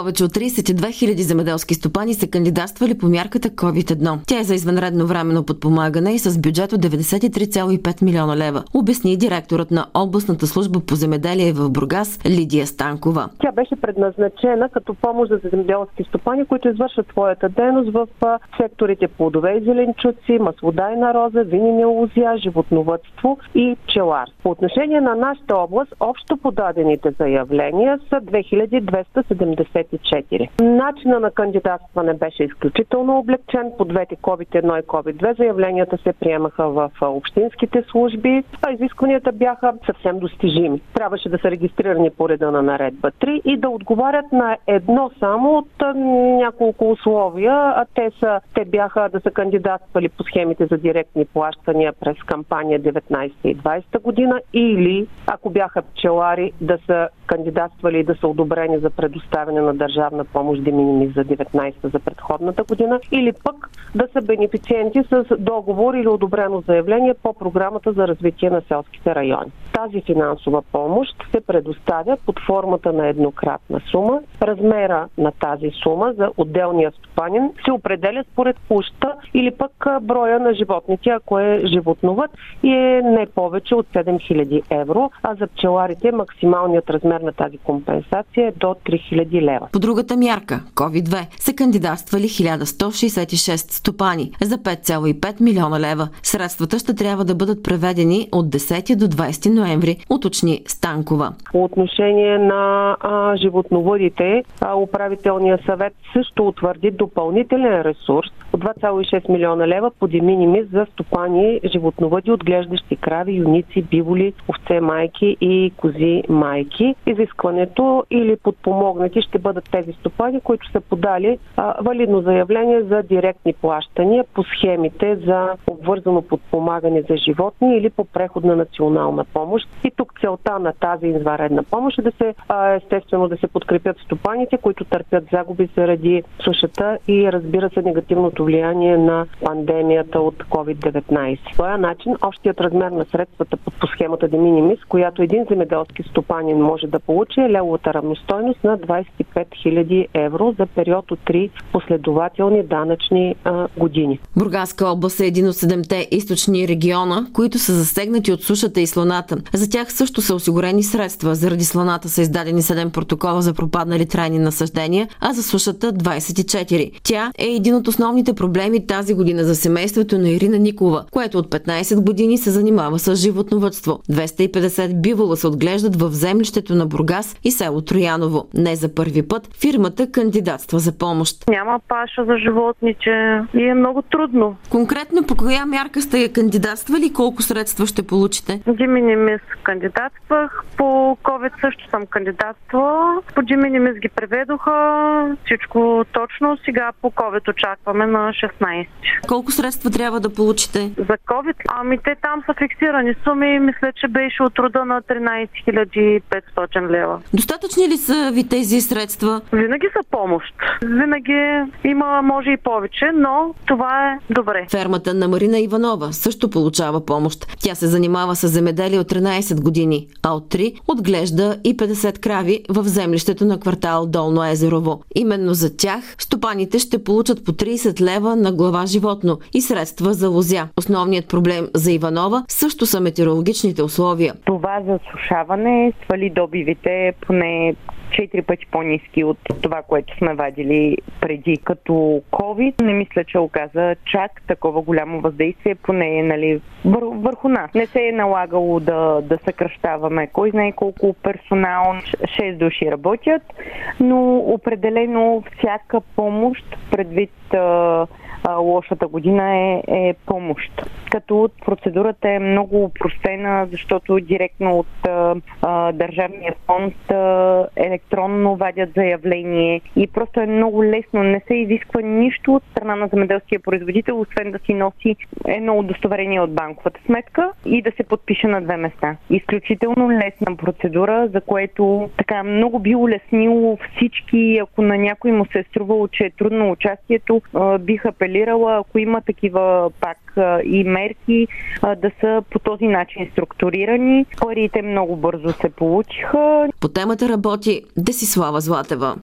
Повече от 32 000 земеделски стопани са кандидатствали по мярката COVID-1. Тя е за извънредно временно подпомагане и с бюджет от 93,5 милиона лева, обясни директорът на областната служба по земеделие в Бургас Лидия Станкова. Тя беше предназначена като помощ за земеделски стопани, които извършват своята дейност в секторите плодове и зеленчуци, маслодайна роза, винени лузя, животновътство и пчелар. По отношение на нашата област, общо подадените заявления са 2270 24. Начина на кандидатстване беше изключително облегчен. По двете COVID-1 и COVID-2 заявленията се приемаха в общинските служби, а изискванията бяха съвсем достижими. Трябваше да са регистрирани по реда на наредба 3 и да отговарят на едно само от няколко условия, а те, са, те бяха да са кандидатствали по схемите за директни плащания през кампания 19 и 20 година или ако бяха пчелари да са кандидатствали и да са одобрени за предоставяне на държавна помощ деминими за 19-та за предходната година или пък да са бенефициенти с договор или одобрено заявление по програмата за развитие на селските райони. Тази финансова помощ се предоставя под формата на еднократна сума. Размера на тази сума за отделния стопанин се определя според площа или пък броя на животните, ако е животновът и е не повече от 7000 евро, а за пчеларите максималният размер на тази компенсация е до 3000 лева. По другата мярка, COVID-2, са кандидатствали 1166 стопани за 5,5 милиона лева. Средствата ще трябва да бъдат преведени от 10 до 20 ноември, уточни Станкова. По отношение на а, животновъдите, а, управителният съвет също утвърди допълнителен ресурс от 2,6 милиона лева по деминимис за стопани животновъди, отглеждащи крави, юници, биволи, овце майки и кози майки. Изискването или подпомогнати ще бъдат тези стопани, които са подали а, валидно заявление за директни плащания по схемите за обвързано подпомагане за животни или по преходна национална помощ. И тук целта на тази изваредна помощ е да се, а, естествено, да се подкрепят стопаните, които търпят загуби заради сушата и разбира се негативното влияние на пандемията от COVID-19. По този начин общият размер на средствата по схемата de която един земеделски стопанин може да получи е левовата равностойност на 25 000 евро за период от 3 последователни данъчни а, години. Бургаска област е един от седемте източни региона, които са засегнати от сушата и слоната. За тях също са осигурени средства. Заради слоната са издадени 7 протокола за пропаднали трайни насъждения, а за сушата 24. Тя е един от основните проблеми тази година за семейството на Ирина Никова, което от 15 години се занимава с животновътство. 250 бивола се отглеждат в землището на Бургас и село Трояново. Не за първи път фирмата кандидатства за помощ. Няма паша за животните и е много трудно. Конкретно по коя мярка сте кандидатствали и колко средства ще получите? Диминимис кандидатствах, по COVID също съм кандидатствала. По Диминимис ги преведоха, всичко точно. Сега по COVID очакваме на 16. Колко средства трябва да получите? За COVID? Ами те там са фиксирани суми. Мисля, че беше от рода на 13 500 лева. Достатъчни ли са ви тези средства? Винаги са помощ. Винаги има, може и повече, но това е добре. Фермата на Марина Иванова също получава помощ. Тя се занимава с земеделие от 13 години, а от 3 отглежда и 50 крави в землището на квартал Долно Езерово. Именно за тях стопаните ще получат по 30 лева на глава животно и средства за лозя. Основният проблем за Иванова също са метеорологичните условия. Това засушаване свали добивите поне четири пъти по-низки от това, което сме вадили преди. Като COVID не мисля, че оказа чак такова голямо въздействие, поне нали, вър, върху нас. Не се е налагало да, да съкръщаваме кой знае колко персонал, 6 души работят, но определено всяка помощ предвид а, лошата година е, е помощ. Като процедурата е много упростена, защото директно от а, а, Държавния фонд а, електронно вадят заявление и просто е много лесно. Не се изисква нищо от страна на земеделския производител, освен да си носи едно удостоверение от банковата сметка и да се подпише на две места. Изключително лесна процедура, за което така много би улеснило всички, ако на някой му се е струвало, че е трудно участието, бих апелирала, ако има такива пак имейли, мерки да са по този начин структурирани. Парите много бързо се получиха. По темата работи Десислава Златева.